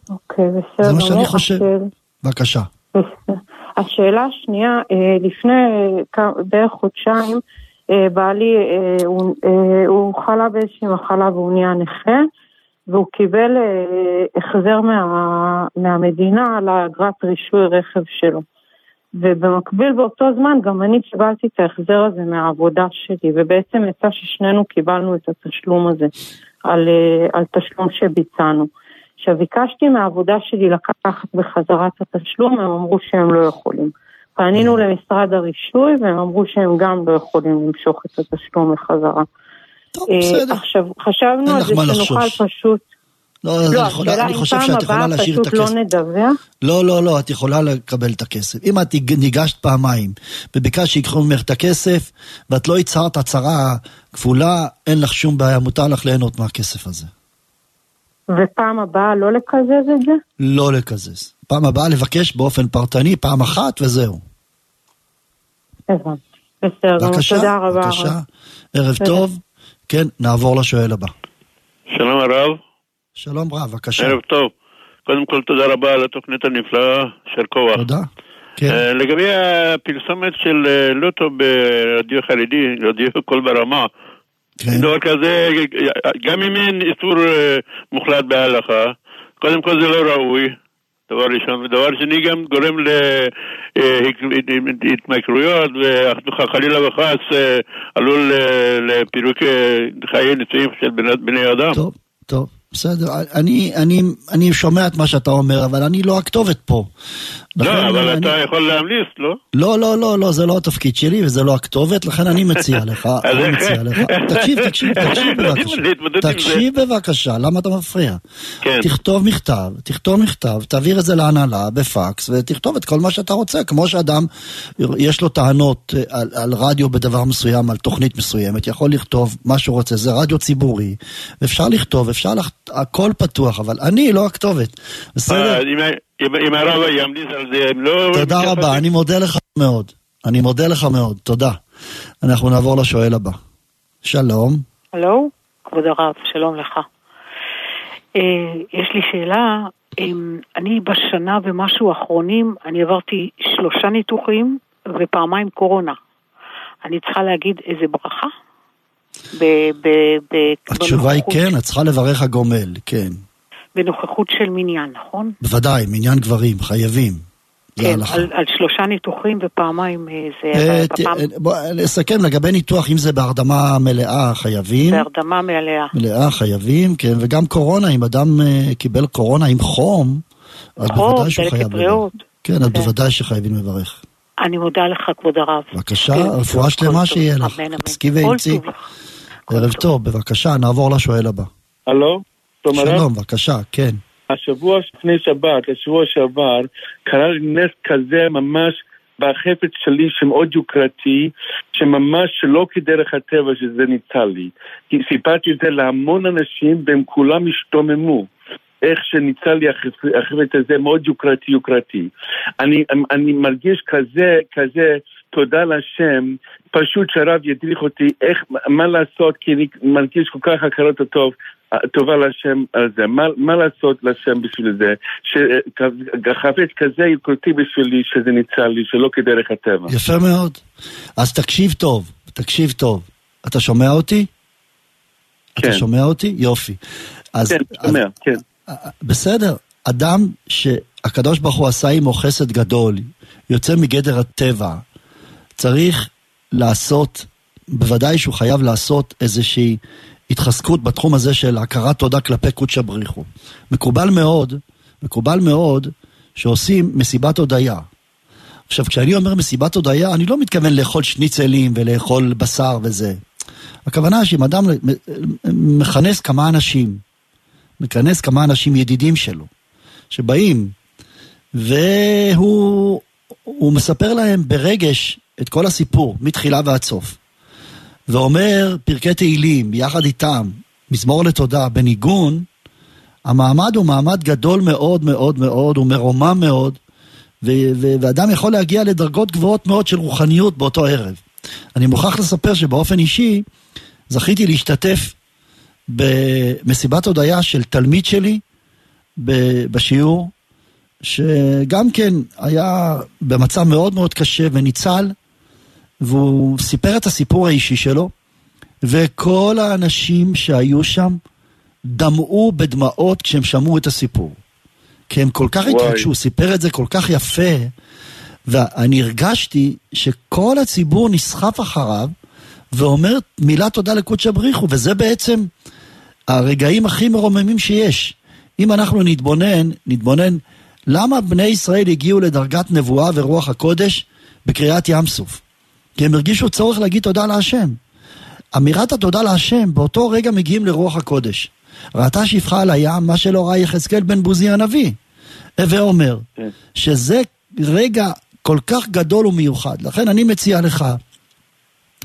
H: אוקיי, בסדר.
B: זה מה שאני חושב. בבקשה.
H: השאלה השנייה, אה, לפני בערך חודשיים, אה, בעלי, אה, הוא, הוא חלה באיזושהי מחלה והוא נהיה נכה, והוא קיבל החזר מה, מהמדינה על האגרת רישוי רכב שלו. ובמקביל באותו זמן גם אני קיבלתי את ההחזר הזה מהעבודה שלי, ובעצם יצא ששנינו קיבלנו את התשלום הזה על, על תשלום שביצענו. עכשיו ביקשתי מהעבודה שלי לקחת בחזרה את התשלום, הם אמרו שהם לא יכולים. פנינו למשרד הרישוי והם אמרו שהם גם לא יכולים למשוך את התשלום לחזרה.
B: טוב, בסדר.
H: עכשיו, חשבנו על זה שנוכל פשוט...
B: לא, לא, יכולה, אני חושב שאת יכולה להשאיר את הכסף.
H: לא, השאלה אם פעם הבאה פשוט לא נדווח?
B: לא, לא, לא, את יכולה לקבל את הכסף. אם את ניגשת פעמיים וביקשת שיקחו ממך את הכסף ואת לא הצהרת הצהרה כפולה, אין לך שום בעיה, מותר לך ליהנות מהכסף הזה.
H: ופעם הבאה לא לקזז את זה?
B: לא לקזז. פעם הבאה לבקש באופן פרטני פעם אחת וזהו.
H: הבנתי. בסדר, בבקשה, תודה רבה.
B: בבקשה, ערב טוב. כן, נעבור לשואל הבא.
I: שלום הרב.
B: שלום רב, בבקשה.
I: ערב טוב. קודם כל תודה רבה על התוכנית הנפלאה, של כוח.
B: תודה. כן. Uh,
I: לגבי הפרסומת של uh, לוטו ברדיו חרדי, רדיו קול ברמה, כן. דבר כזה, גם אם אין איסור אה, מוחלט בהלכה, קודם כל זה לא ראוי, דבר ראשון, ודבר שני גם גורם להתמכרויות, וחלילה וחס אה, עלול לפירוק חיי נישואים של בני אדם.
B: טוב, טוב. בסדר, אני, אני, אני שומע את מה שאתה אומר, אבל אני לא הכתובת פה.
I: לא, אבל אני... אתה יכול להמליץ, לא?
B: לא, לא, לא, לא, זה לא התפקיד שלי וזה לא הכתובת, לכן אני מציע <laughs> לך, אני מציע לך. תקשיב, תקשיב, <laughs> תקשיב בבקשה. תקשיב בבקשה, למה אתה מפריע? כן. תכתוב מכתב, תכתוב מכתב, תעביר את זה להנהלה בפקס, ותכתוב את כל מה שאתה רוצה. כמו שאדם, יש לו טענות אה, על, על רדיו בדבר מסוים, על תוכנית מסוימת, יכול לכתוב מה שהוא רוצה, זה רדיו ציבורי, אפשר לכתוב, אפשר, לח... הכל פתוח, אבל אני לא הכתובת. בסדר?
I: אה, אם הרב ימליץ על זה, הם לא...
B: תודה רבה, אני מודה לך מאוד. אני מודה לך מאוד, תודה. אנחנו נעבור לשואל הבא. שלום.
J: הלו, כבוד הרב, שלום לך. אה, יש לי שאלה, אני בשנה ומשהו האחרונים, אני עברתי שלושה ניתוחים ופעמיים קורונה. אני צריכה להגיד איזה ברכה?
B: התשובה היא כן, את צריכה לברך הגומל, כן.
J: בנוכחות של מניין, נכון?
B: בוודאי, מניין גברים, חייבים.
J: כן, על, על שלושה ניתוחים ופעמיים אה, זה... אה,
B: בפעם... אה, בוא נסכם לגבי ניתוח, אם זה בהרדמה מלאה חייבים.
J: בהרדמה מלאה.
B: מלאה חייבים, כן, וגם קורונה, אם אדם קיבל קורונה עם חום, אז בוודאי שהוא חייב לברך. כן, אז כן. בוודאי שחייבים לברך.
J: אני מודה לך, כבוד הרב.
B: בבקשה, כן, רפואה שלמה שיהיה לך. עסקי ואמצי. ערב טוב, בבקשה, נעבור לשואל הבא.
K: הלו?
B: שלום, בבקשה, כן.
K: השבוע לפני שבת, השבוע שעבר, קרה לי נס כזה ממש בחפץ שלי שמאוד יוקרתי, שממש שלא כדרך הטבע שזה ניצל לי. כי סיפרתי את זה להמון אנשים והם כולם השתוממו. איך שניצל לי החפץ הזה מאוד יוקרתי יוקרתי. אני, אני מרגיש כזה, כזה תודה להשם, פשוט שהרב ידריך אותי איך, מה לעשות, כי אני מרגיש כל כך הכרת הטוב, טובה להשם על זה. מה, מה לעשות להשם בשביל זה? שחפץ כזה יקרותי בשבילי, שזה ניצל לי, שלא כדרך הטבע.
B: יפה מאוד. אז תקשיב טוב, תקשיב טוב. אתה שומע אותי? כן. אתה שומע אותי? יופי.
K: אז, כן, שומע, אז, כן.
B: בסדר. אדם שהקדוש ברוך הוא עשה עמו חסד גדול, יוצא מגדר הטבע, צריך לעשות, בוודאי שהוא חייב לעשות איזושהי התחזקות בתחום הזה של הכרת תודה כלפי קודשא בריחו. מקובל מאוד, מקובל מאוד שעושים מסיבת הודיה. עכשיו, כשאני אומר מסיבת הודיה, אני לא מתכוון לאכול שניצלים ולאכול בשר וזה. הכוונה שאם אדם מכנס כמה אנשים, מכנס כמה אנשים ידידים שלו, שבאים, והוא מספר להם ברגש את כל הסיפור, מתחילה ועד סוף. ואומר פרקי תהילים יחד איתם, מזמור לתודה, בניגון, המעמד הוא מעמד גדול מאוד מאוד מאוד, הוא מרומם מאוד, ו- ו- ואדם יכול להגיע לדרגות גבוהות מאוד של רוחניות באותו ערב. אני מוכרח לספר שבאופן אישי זכיתי להשתתף במסיבת הודיה של תלמיד שלי בשיעור, שגם כן היה במצב מאוד מאוד קשה וניצל, והוא סיפר את הסיפור האישי שלו, וכל האנשים שהיו שם דמעו בדמעות כשהם שמעו את הסיפור. כי הם כל כך התרגשו, הוא סיפר את זה כל כך יפה, ואני הרגשתי שכל הציבור נסחף אחריו, ואומר מילה תודה לקודש הבריחו, וזה בעצם הרגעים הכי מרוממים שיש. אם אנחנו נתבונן, נתבונן למה בני ישראל הגיעו לדרגת נבואה ורוח הקודש בקריאת ים סוף. כי הם הרגישו צורך להגיד תודה להשם. אמירת התודה להשם, באותו רגע מגיעים לרוח הקודש. ראתה שפחה על הים, מה שלא ראה יחזקאל בן בוזי הנביא. הווה אומר, כן. שזה רגע כל כך גדול ומיוחד. לכן אני מציע לך,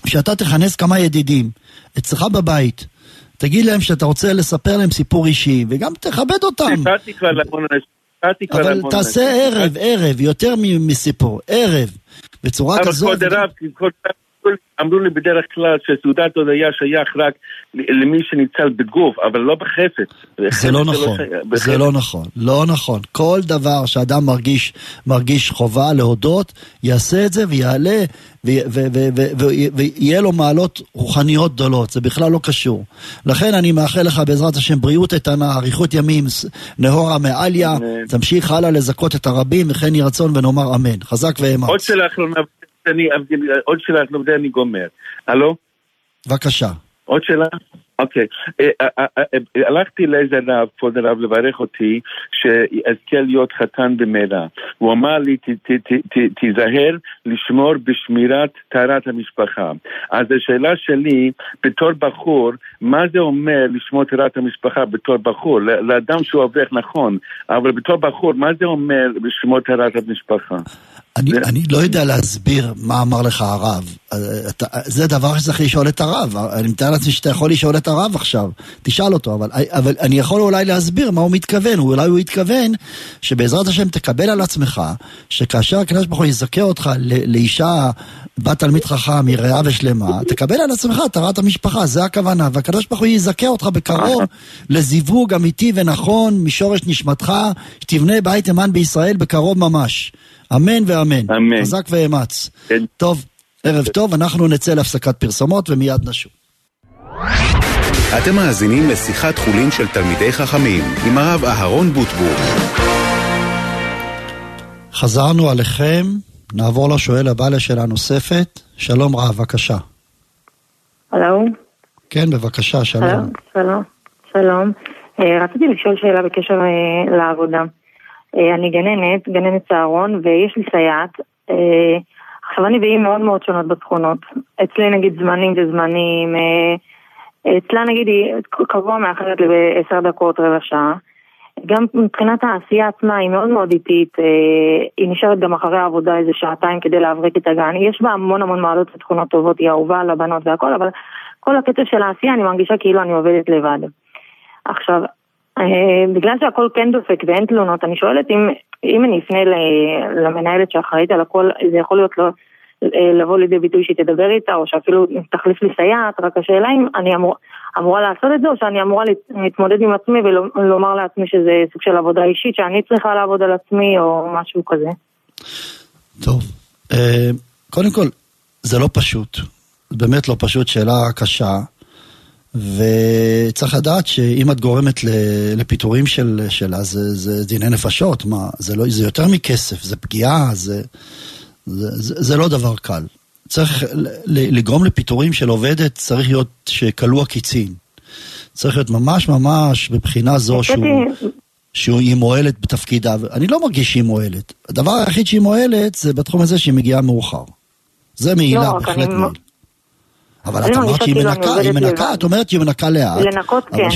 B: שאתה תכנס כמה ידידים אצלך בבית, תגיד להם שאתה רוצה לספר להם סיפור אישי, וגם תכבד אותם. אבל תעשה ערב, ערב, יותר מסיפור, ערב, בצורה כזאת.
K: אבל כבוד הרב, הרב, אמרו לי בדרך כלל שסעודת הודיה שייך רק למי שניצל בגוף, אבל לא בחפץ.
B: זה לא נכון, זה לא נכון, לא נכון. כל דבר שאדם מרגיש, מרגיש חובה להודות, יעשה את זה ויעלה, ויהיה לו מעלות רוחניות גדולות, זה בכלל לא קשור. לכן אני מאחל לך בעזרת השם בריאות איתנה, אריכות ימים, נהורה מעליה, תמשיך הלאה לזכות את הרבים, וכן יהי רצון ונאמר אמן. חזק ואמץ.
K: עוד שאלה אחרונה. אני, עוד שאלה, אני גומר. הלו?
B: בבקשה.
K: עוד שאלה? אוקיי. אה, אה, אה, הלכתי לאיזה רב, כבוד הרב, לברך אותי, שאזכה להיות חתן במהרה. הוא אמר לי, תיזהר לשמור בשמירת טהרת המשפחה. אז השאלה שלי, בתור בחור, מה זה אומר לשמור טהרת המשפחה בתור בחור? לאדם שהוא אברך נכון, אבל בתור בחור, מה זה אומר לשמור טהרת המשפחה?
B: אני, ו... אני לא יודע להסביר מה אמר לך הרב. אתה, זה דבר שצריך לשאול את הרב. אני מתאר לעצמי שאתה יכול לשאול את הרב עכשיו. תשאל אותו, אבל, אבל אני יכול אולי להסביר מה הוא מתכוון. אולי הוא התכוון שבעזרת השם תקבל על עצמך, שכאשר הקדוש ברוך הוא יזכה אותך לאישה בת תלמיד חכם, יראה ושלמה, תקבל על עצמך טהרת המשפחה, זה הכוונה. והקדוש ברוך הוא יזכה אותך בקרוב לזיווג אמיתי ונכון משורש נשמתך, שתבנה בית אמן בישראל בקרוב ממש. אמן ואמן.
K: אמן.
B: חזק ואמץ. כן. טוב, ערב טוב, אנחנו נצא להפסקת פרסומות ומיד נשוב.
A: אתם מאזינים לשיחת חולין של תלמידי חכמים עם הרב אהרון בוטבול.
B: חזרנו עליכם, נעבור לשואל הבא לשאלה נוספת. שלום רב, בבקשה.
E: הלו?
B: כן, בבקשה, שלום.
E: שלום, שלום. אה, רציתי לשאול שאלה בקשר אה, לעבודה. אה, אני גננת, גננת צהרון, ויש לי סייעת. אה, עכשיו אני והיא מאוד מאוד שונות בתכונות. אצלי נגיד זמנים זה זמנים, אה, אצלה נגיד היא קבוע מאחרת לעשר דקות, רבע שעה. גם מבחינת העשייה עצמה היא מאוד מאוד איטית, היא נשארת גם אחרי העבודה איזה שעתיים כדי להבריק את הגן. יש בה המון המון מעלות ותכונות טובות, היא אהובה על הבנות והכל, אבל כל הקצב של העשייה אני מרגישה כאילו אני עובדת לבד. עכשיו, בגלל שהכל כן דופק ואין תלונות, אני שואלת אם, אם אני אפנה למנהלת שאחראית על הכל, זה יכול להיות לא, אה, לבוא לידי ביטוי שהיא תדבר איתה, או שאפילו תחליף לי סייעת, רק השאלה אם אני אמור, אמורה לעשות את זה, או שאני אמורה להתמודד עם עצמי ולומר לעצמי שזה סוג של עבודה אישית, שאני צריכה לעבוד על עצמי, או משהו כזה.
B: טוב, אה, קודם כל, זה לא פשוט. באמת לא פשוט, שאלה קשה. וצריך לדעת שאם את גורמת לפיטורים של, שלה, זה, זה דיני נפשות, מה, זה, לא, זה יותר מכסף, זה פגיעה, זה, זה, זה, זה לא דבר קל. צריך לגרום לפיטורים של עובדת, צריך להיות שכלוא הקיצין. צריך להיות ממש ממש בבחינה זו שהוא... שהיא מועלת בתפקידה, אני לא מרגיש שהיא מועלת. הדבר היחיד שהיא מועלת זה בתחום הזה שהיא מגיעה מאוחר. זה מעילה, לא, בהחלט מעילה. אבל את אמרת שהיא כאילו מנקה, היא מנקה, את אומרת שהיא מנקה לאט.
E: לנקות כן,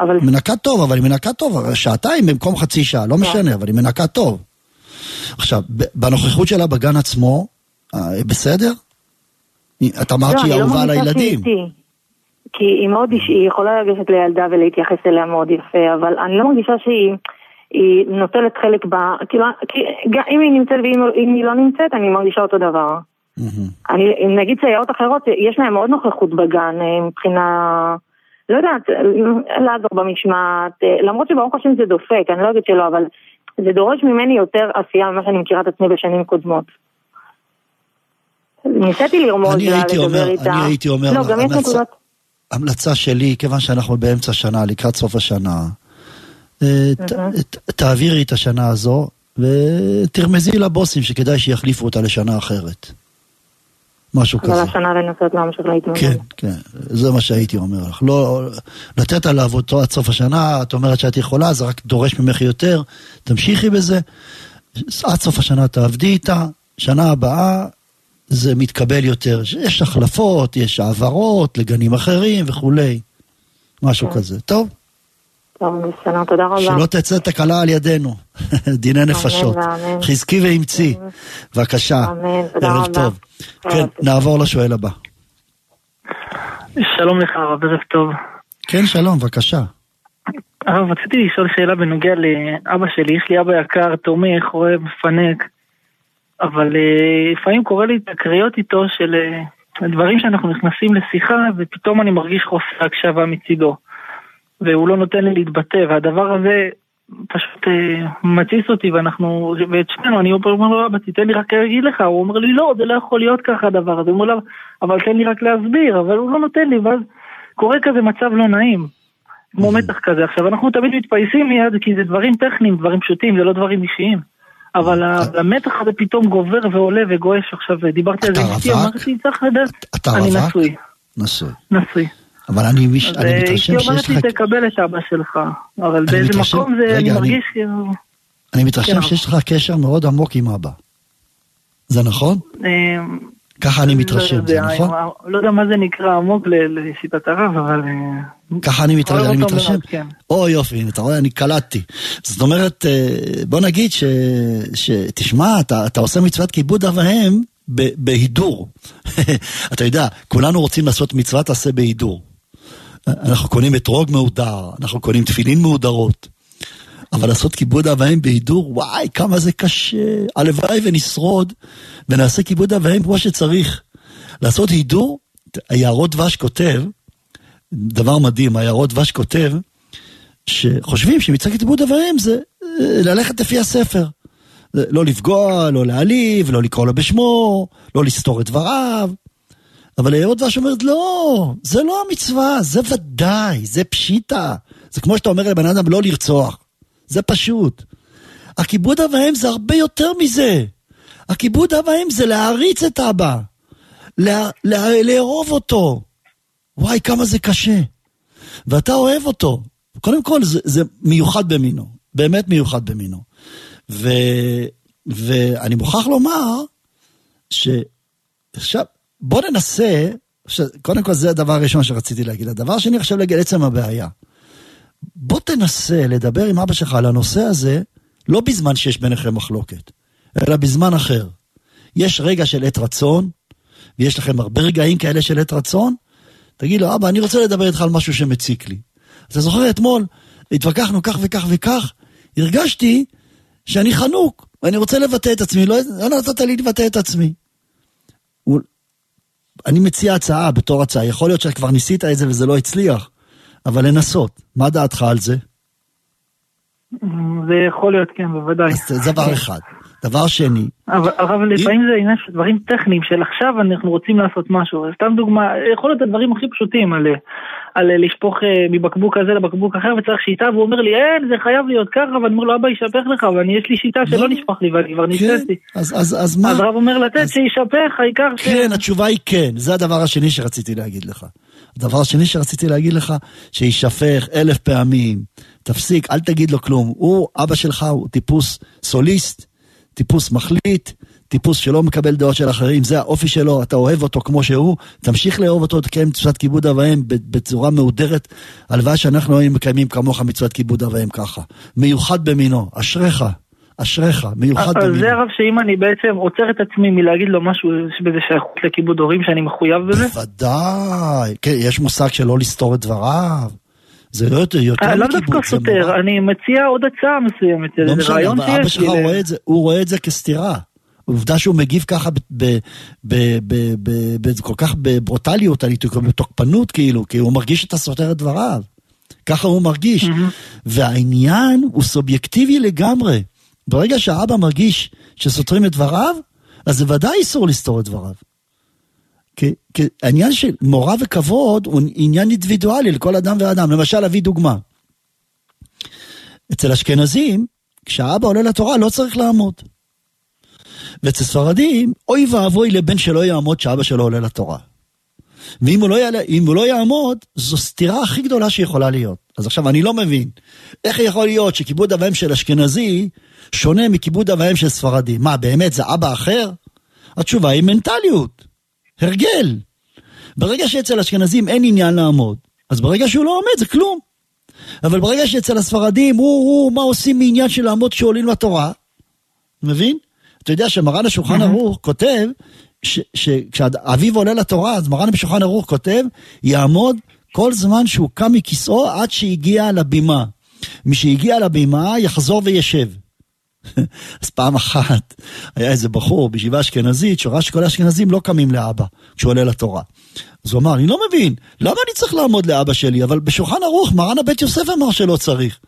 B: אבל... מנקה טוב, אבל היא מנקה טוב, שעתיים במקום חצי שעה, לא כן. משנה, אבל היא מנקה טוב. עכשיו, בנוכחות שלה בגן עצמו, אה, בסדר? את אמרת לא, שהיא לא אהובה על הילדים.
E: כי היא מאוד, היא יכולה לגשת לילדה ולהתייחס אליה מאוד יפה, אבל אני לא מרגישה שהיא... היא נוטלת חלק ב... כאילו, אם היא נמצאת ואם היא לא נמצאת, אני מרגישה אותו דבר. אני, נגיד סייעות אחרות, יש להן עוד נוכחות בגן מבחינה, לא יודעת, לעזור במשמעת, למרות שברוך השם זה דופק, אני לא אגיד שלא, אבל זה דורש ממני יותר עשייה ממה שאני מכירה את עצמי בשנים קודמות. ניסיתי לרמוז לה, לדבר איתה.
B: אני הייתי אומר, לא, גם יש נקודות... המלצה שלי, כיוון שאנחנו באמצע שנה, לקראת סוף השנה, אה, תעבירי את השנה הזו ותרמזי לבוסים שכדאי שיחליפו אותה לשנה אחרת. משהו כזה.
E: אבל השנה לנסות להמשיך להתמודד.
B: כן, כן, זה מה שהייתי אומר לך. לא, לתת עליו אותו עד סוף השנה, את אומרת שאת יכולה, זה רק דורש ממך יותר, תמשיכי בזה. עד סוף השנה תעבדי איתה, שנה הבאה זה מתקבל יותר. יש החלפות, יש העברות לגנים אחרים וכולי. משהו כן. כזה. טוב.
E: טוב, בסדר, תודה רבה.
B: שלא תצא תקלה על ידינו, <laughs> דיני נפשות. חזקי ואמצי. בבקשה.
E: אמן, תודה רבה. ערב טוב.
B: כן, נעבור לשואל הבא.
L: שלום לך, הרב, ערב טוב.
B: כן, שלום, בבקשה.
L: הרב, רציתי לשאול שאלה בנוגע לאבא שלי. יש לי אבא יקר, תומך, אוהב, מפנק. אבל אה, לפעמים קורה לי תקריות איתו של אה, דברים שאנחנו נכנסים לשיחה ופתאום אני מרגיש חוסר הקשבה מצידו. והוא לא נותן לי להתבטא, והדבר הזה פשוט אה, מתסיס אותי, ואנחנו, ואת שנינו, אני אומר לו, אבא, תיתן לי רק להגיד לך, הוא אומר לי, לא, זה לא יכול להיות ככה הדבר הזה, הוא אומר לו, אבל תן לי רק להסביר, אבל הוא לא נותן לי, ואז קורה כזה מצב לא נעים, כמו מתח כזה. עכשיו, אנחנו תמיד מתפייסים מיד, כי זה דברים טכניים, דברים פשוטים, זה לא דברים אישיים. אבל המתח הזה פתאום גובר ועולה וגועש עכשיו, דיברתי על זה אשתי, אמרתי, צריך לדעת, אני נשוי.
B: נשוי.
L: נשוי.
B: אבל אני, מש... אני מתרשם שיש לך...
L: היא אומרת לי תקבל את אבא שלך, אבל באיזה מתרשם... מקום זה, רגע, אני מרגיש כאילו...
B: אני מתרשם כן. שיש לך קשר מאוד עמוק עם אבא. זה נכון? אמ, ככה אני מתרשם, לא זה נכון?
L: לא יודע מה זה נקרא עמוק לשיטת הרב, אבל... אה,
B: ככה אני מתרשם? כן. או יופי, אתה רואה, אני קלטתי. זאת אומרת, אה, בוא נגיד ש... תשמע, אתה עושה מצוות כיבוד אב ואם בהידור. <laughs> אתה יודע, כולנו רוצים לעשות מצווה, תעשה בהידור. אנחנו קונים אתרוג מהודר, אנחנו קונים תפילין מהודרות. אבל לעשות כיבוד אב ואם בהידור, וואי, כמה זה קשה. הלוואי ונשרוד ונעשה כיבוד אב ואם כמו שצריך. לעשות הידור, היערות דבש כותב, דבר מדהים, היערות דבש כותב, שחושבים שמצד כיבוד אב ואם זה אה, ללכת לפי הספר. לא לפגוע, לא להעליב, לא לקרוא לו בשמו, לא לסתור את דבריו. אבל היערות דבש אומרת, לא, זה לא המצווה, זה ודאי, זה פשיטה. זה כמו שאתה אומר לבן אדם לא לרצוח. זה פשוט. הכיבוד אב ואם זה הרבה יותר מזה. הכיבוד אב ואם זה להעריץ את אבא. לה, לה, לאהוב אותו. וואי, כמה זה קשה. ואתה אוהב אותו. קודם כל, זה, זה מיוחד במינו. באמת מיוחד במינו. ו, ואני מוכרח לומר, שעכשיו, בוא ננסה, קודם כל זה הדבר הראשון שרציתי להגיד. הדבר השני עכשיו להגיד עצם הבעיה. בוא תנסה לדבר עם אבא שלך על הנושא הזה, לא בזמן שיש ביניכם מחלוקת, אלא בזמן אחר. יש רגע של עת רצון, ויש לכם הרבה רגעים כאלה של עת רצון, תגיד לו, אבא, אני רוצה לדבר איתך על משהו שמציק לי. אתה זוכר אתמול, התווכחנו כך וכך וכך, הרגשתי שאני חנוק, ואני רוצה לבטא את עצמי, לא, לא נתת לי לבטא את עצמי. אני מציע הצעה בתור הצעה, יכול להיות שכבר ניסית את זה וזה לא הצליח, אבל לנסות. מה דעתך על זה?
L: זה יכול להיות, כן, בוודאי. אז
B: זה דבר אחד. דבר שני...
L: אבל, אבל לפעמים זה עניין של דברים טכניים, של עכשיו אנחנו רוצים לעשות משהו. סתם דוגמה, יכול להיות הדברים הכי פשוטים על, על לשפוך אה, מבקבוק כזה לבקבוק אחר וצריך שיטה, והוא אומר לי, אין, זה חייב להיות ככה, ואני אומר לו, אבא ישפך לך, ואני יש לי שיטה שלא לא. נשפך לי, ואני כבר.
B: כן, אז, אז, אז מה?
L: אז רב אומר לתת שישפך, העיקר
B: ש... כן, התשובה היא כן, זה הדבר השני שרציתי להגיד לך. הדבר השני שרציתי להגיד לך, שישפך אלף פעמים, תפסיק, אל תגיד לו כלום. הוא, אבא שלך הוא טיפוס סוליסט, טיפוס מחליט, טיפוס שלא מקבל דעות של אחרים, זה האופי שלו, אתה אוהב אותו כמו שהוא, תמשיך לאהוב אותו, תקיים מצוות כיבוד אב ואם בצורה מהודרת. הלוואי שאנחנו היינו מקיימים כמוך מצוות כיבוד אב ואם ככה. מיוחד במינו, אשריך. אשריך, מיוחד במינו.
L: זה הרב שאם אני בעצם עוצר את עצמי מלהגיד לו משהו, בזה שייכות לכיבוד הורים שאני מחויב בזה?
B: בוודאי, כן, יש מושג של לא לסתור את דבריו. זה לא יותר, יותר
L: מכיבוד, זה לא דווקא סותר, אני מציע עוד הצעה מסוימת,
B: לא משנה, אבל אבא שלך רואה את זה, הוא רואה את זה כסתירה. עובדה שהוא מגיב ככה כל כך בברוטליות, בתוקפנות כאילו, כי הוא מרגיש שאתה סותר את דבריו. ככה הוא מרגיש. והעניין הוא סובייקטיבי לגמרי. ברגע שהאבא מרגיש שסותרים את דבריו, אז זה ודאי איסור לסתור את דבריו. כי, כי העניין של מורא וכבוד הוא עניין אינדיבידואלי לכל אדם ואדם. למשל, אביא דוגמה. אצל אשכנזים, כשהאבא עולה לתורה לא צריך לעמוד. ואצל ספרדים, אוי ואבוי לבן שלא יעמוד שאבא שלו עולה לתורה. ואם הוא, לא יעלה, הוא לא יעמוד, זו סתירה הכי גדולה שיכולה להיות. אז עכשיו, אני לא מבין, איך יכול להיות שכיבוד אב של אשכנזי שונה מכיבוד אב של ספרדי? מה, באמת זה אבא אחר? התשובה היא מנטליות, הרגל. ברגע שאצל אשכנזים אין עניין לעמוד, אז ברגע שהוא לא עומד זה כלום. אבל ברגע שאצל הספרדים, הוא, הוא, מה עושים מעניין של לעמוד כשעולים לתורה? מבין? אתה יודע שמרן השולחן ערוך כותב, שכשאביו עולה לתורה, אז מרן בשולחן ערוך כותב, יעמוד כל זמן שהוא קם מכיסאו עד שהגיע לבימה. משהגיע לבימה, יחזור וישב. <laughs> אז פעם אחת היה איזה בחור בישיבה אשכנזית שראה שכל האשכנזים לא קמים לאבא כשהוא עולה לתורה. אז הוא אמר, אני לא מבין, למה אני צריך לעמוד לאבא שלי? אבל בשולחן ערוך מרן הבית יוסף אמר שלא צריך.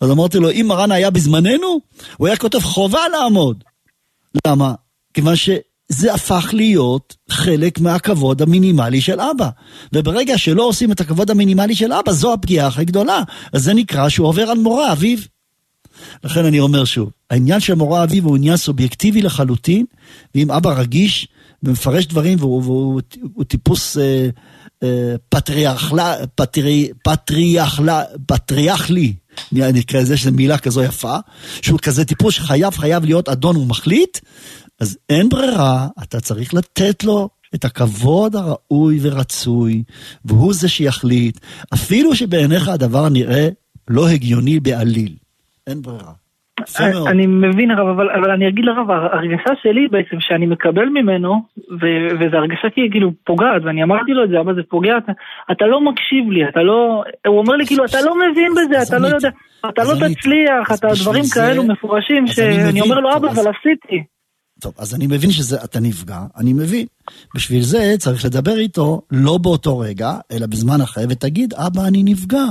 B: אז אמרתי לו, אם מרן היה בזמננו, הוא היה כותב חובה לעמוד. למה? כיוון שזה הפך להיות חלק מהכבוד המינימלי של אבא. וברגע שלא עושים את הכבוד המינימלי של אבא, זו הפגיעה הכי גדולה. אז זה נקרא שהוא עובר על מורה אביו. לכן אני אומר שוב, העניין של מורה אביו הוא עניין סובייקטיבי לחלוטין, ואם אבא רגיש ומפרש דברים והוא, והוא הוא טיפוס אה, אה, פטריארכלה, פטרי, פטריארכלה, פטריארכלי, אני אקרא לזה שזו מילה כזו יפה, שהוא כזה טיפוס שחייב חייב להיות אדון ומחליט, אז אין ברירה, אתה צריך לתת לו את הכבוד הראוי ורצוי, והוא זה שיחליט, אפילו שבעיניך הדבר נראה לא הגיוני בעליל. אין ברירה.
L: אני מבין הרב, אבל, אבל אני אגיד לרב, ההרגשה שלי בעצם שאני מקבל ממנו, וזו הרגשה כאילו פוגעת, ואני אמרתי לו את זה, אבל זה פוגע, אתה, אתה לא מקשיב לי, אתה לא, הוא אומר לי כאילו, אתה לא מבין בזה, אתה לא יודע, אתה לא תצליח, אתה דברים כאלו מפורשים, שאני אומר לו, אבא, אבל עשיתי.
B: טוב, אז אני מבין שאתה נפגע, אני מבין. בשביל זה צריך לדבר איתו לא באותו רגע, אלא בזמן אחר, ותגיד, אבא, אני נפגע.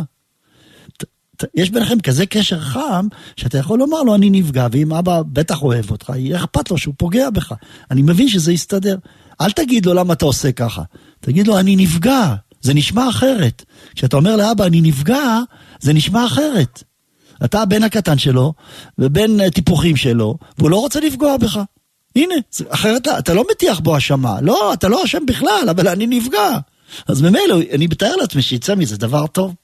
B: יש ביניכם כזה קשר חם, שאתה יכול לומר לו, אני נפגע, ואם אבא בטח אוהב אותך, יהיה אכפת לו שהוא פוגע בך. אני מבין שזה יסתדר. אל תגיד לו למה אתה עושה ככה. תגיד לו, אני נפגע. זה נשמע אחרת. כשאתה אומר לאבא, אני נפגע, זה נשמע אחרת. אתה הבן הקטן שלו, ובן אה, טיפוחים שלו, והוא לא רוצה לפגוע בך. הנה, אחרת אתה לא מטיח בו האשמה. לא, אתה לא אשם בכלל, אבל אני נפגע. אז ממילא, אני מתאר לעצמי שיצא מזה דבר טוב.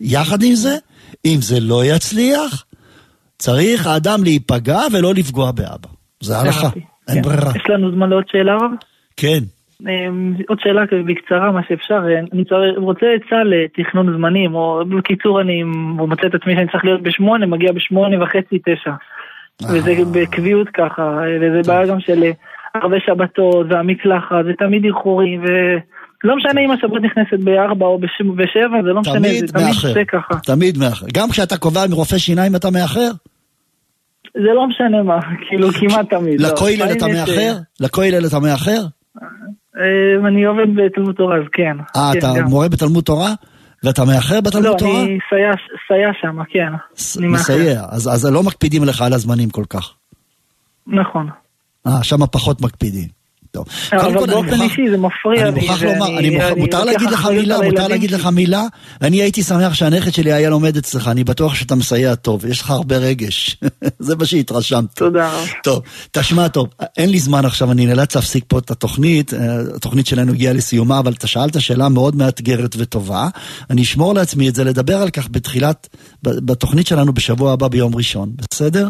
B: יחד עם זה, אם זה לא יצליח, צריך האדם להיפגע ולא לפגוע באבא. זה הלכה, אין כן. ברירה.
L: יש לנו זמן לעוד שאלה רב?
B: כן.
L: אמ, עוד שאלה בקצרה, מה שאפשר. אני רוצה עצה לתכנון זמנים, או בקיצור, אני מוצא את עצמי שאני צריך להיות בשמונה, מגיע בשמונה וחצי, תשע. וזה אה. בקביעות ככה, וזה בעיה גם של הרבה שבתות, והמקלחת, ותמיד איחורים, ו... לא משנה אם השבת נכנסת בארבע או בשבע, זה לא משנה, זה תמיד זה ככה.
B: תמיד מאחר. גם כשאתה קובע עם רופא שיניים אתה מאחר?
L: זה לא משנה מה, <laughs> כאילו כמעט תמיד.
B: לא. לכולל אתה מאחר? לכולל אתה מאחר?
L: אה, אני עובד בתלמוד תורה, אז כן.
B: אה,
L: כן,
B: אתה מורה בתלמוד תורה? ואתה מאחר בתלמוד לא, תורה?
L: לא, אני סייע שם, כן.
B: מסייע, אז לא מקפידים לך על הזמנים כל כך.
L: נכון.
B: אה, שם פחות מקפידים.
L: טוב. אבל באופן אישי זה מפריע
B: לי. אני מוכרח לומר, מותר להגיד לך מילה, מותר להגיד לך מילה. אני הייתי שמח שהנכד שלי היה לומד אצלך, אני בטוח שאתה מסייע טוב, יש לך הרבה רגש. <laughs> זה מה שהתרשמת.
L: תודה.
B: טוב, תשמע טוב, אין לי זמן עכשיו, אני נאלץ להפסיק פה את התוכנית, אה, התוכנית שלנו הגיעה לסיומה, אבל אתה שאלת שאלה מאוד מאתגרת וטובה. אני אשמור לעצמי את זה, לדבר על כך בתחילת, בתוכנית שלנו בשבוע הבא ביום ראשון, בסדר?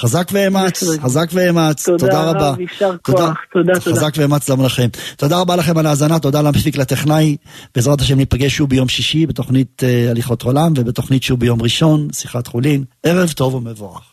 B: חזק ואמץ, חזק ואמץ, תודה רבה.
L: תודה יישר כוח, תודה, תודה.
B: חזק ואמץ גם לכם. תודה רבה לכם על ההאזנה, תודה למפיק לטכנאי. בעזרת השם ניפגש שוב ביום שישי בתוכנית אה, הליכות עולם ובתוכנית שוב ביום ראשון, שיחת חולין. ערב טוב ומבורך.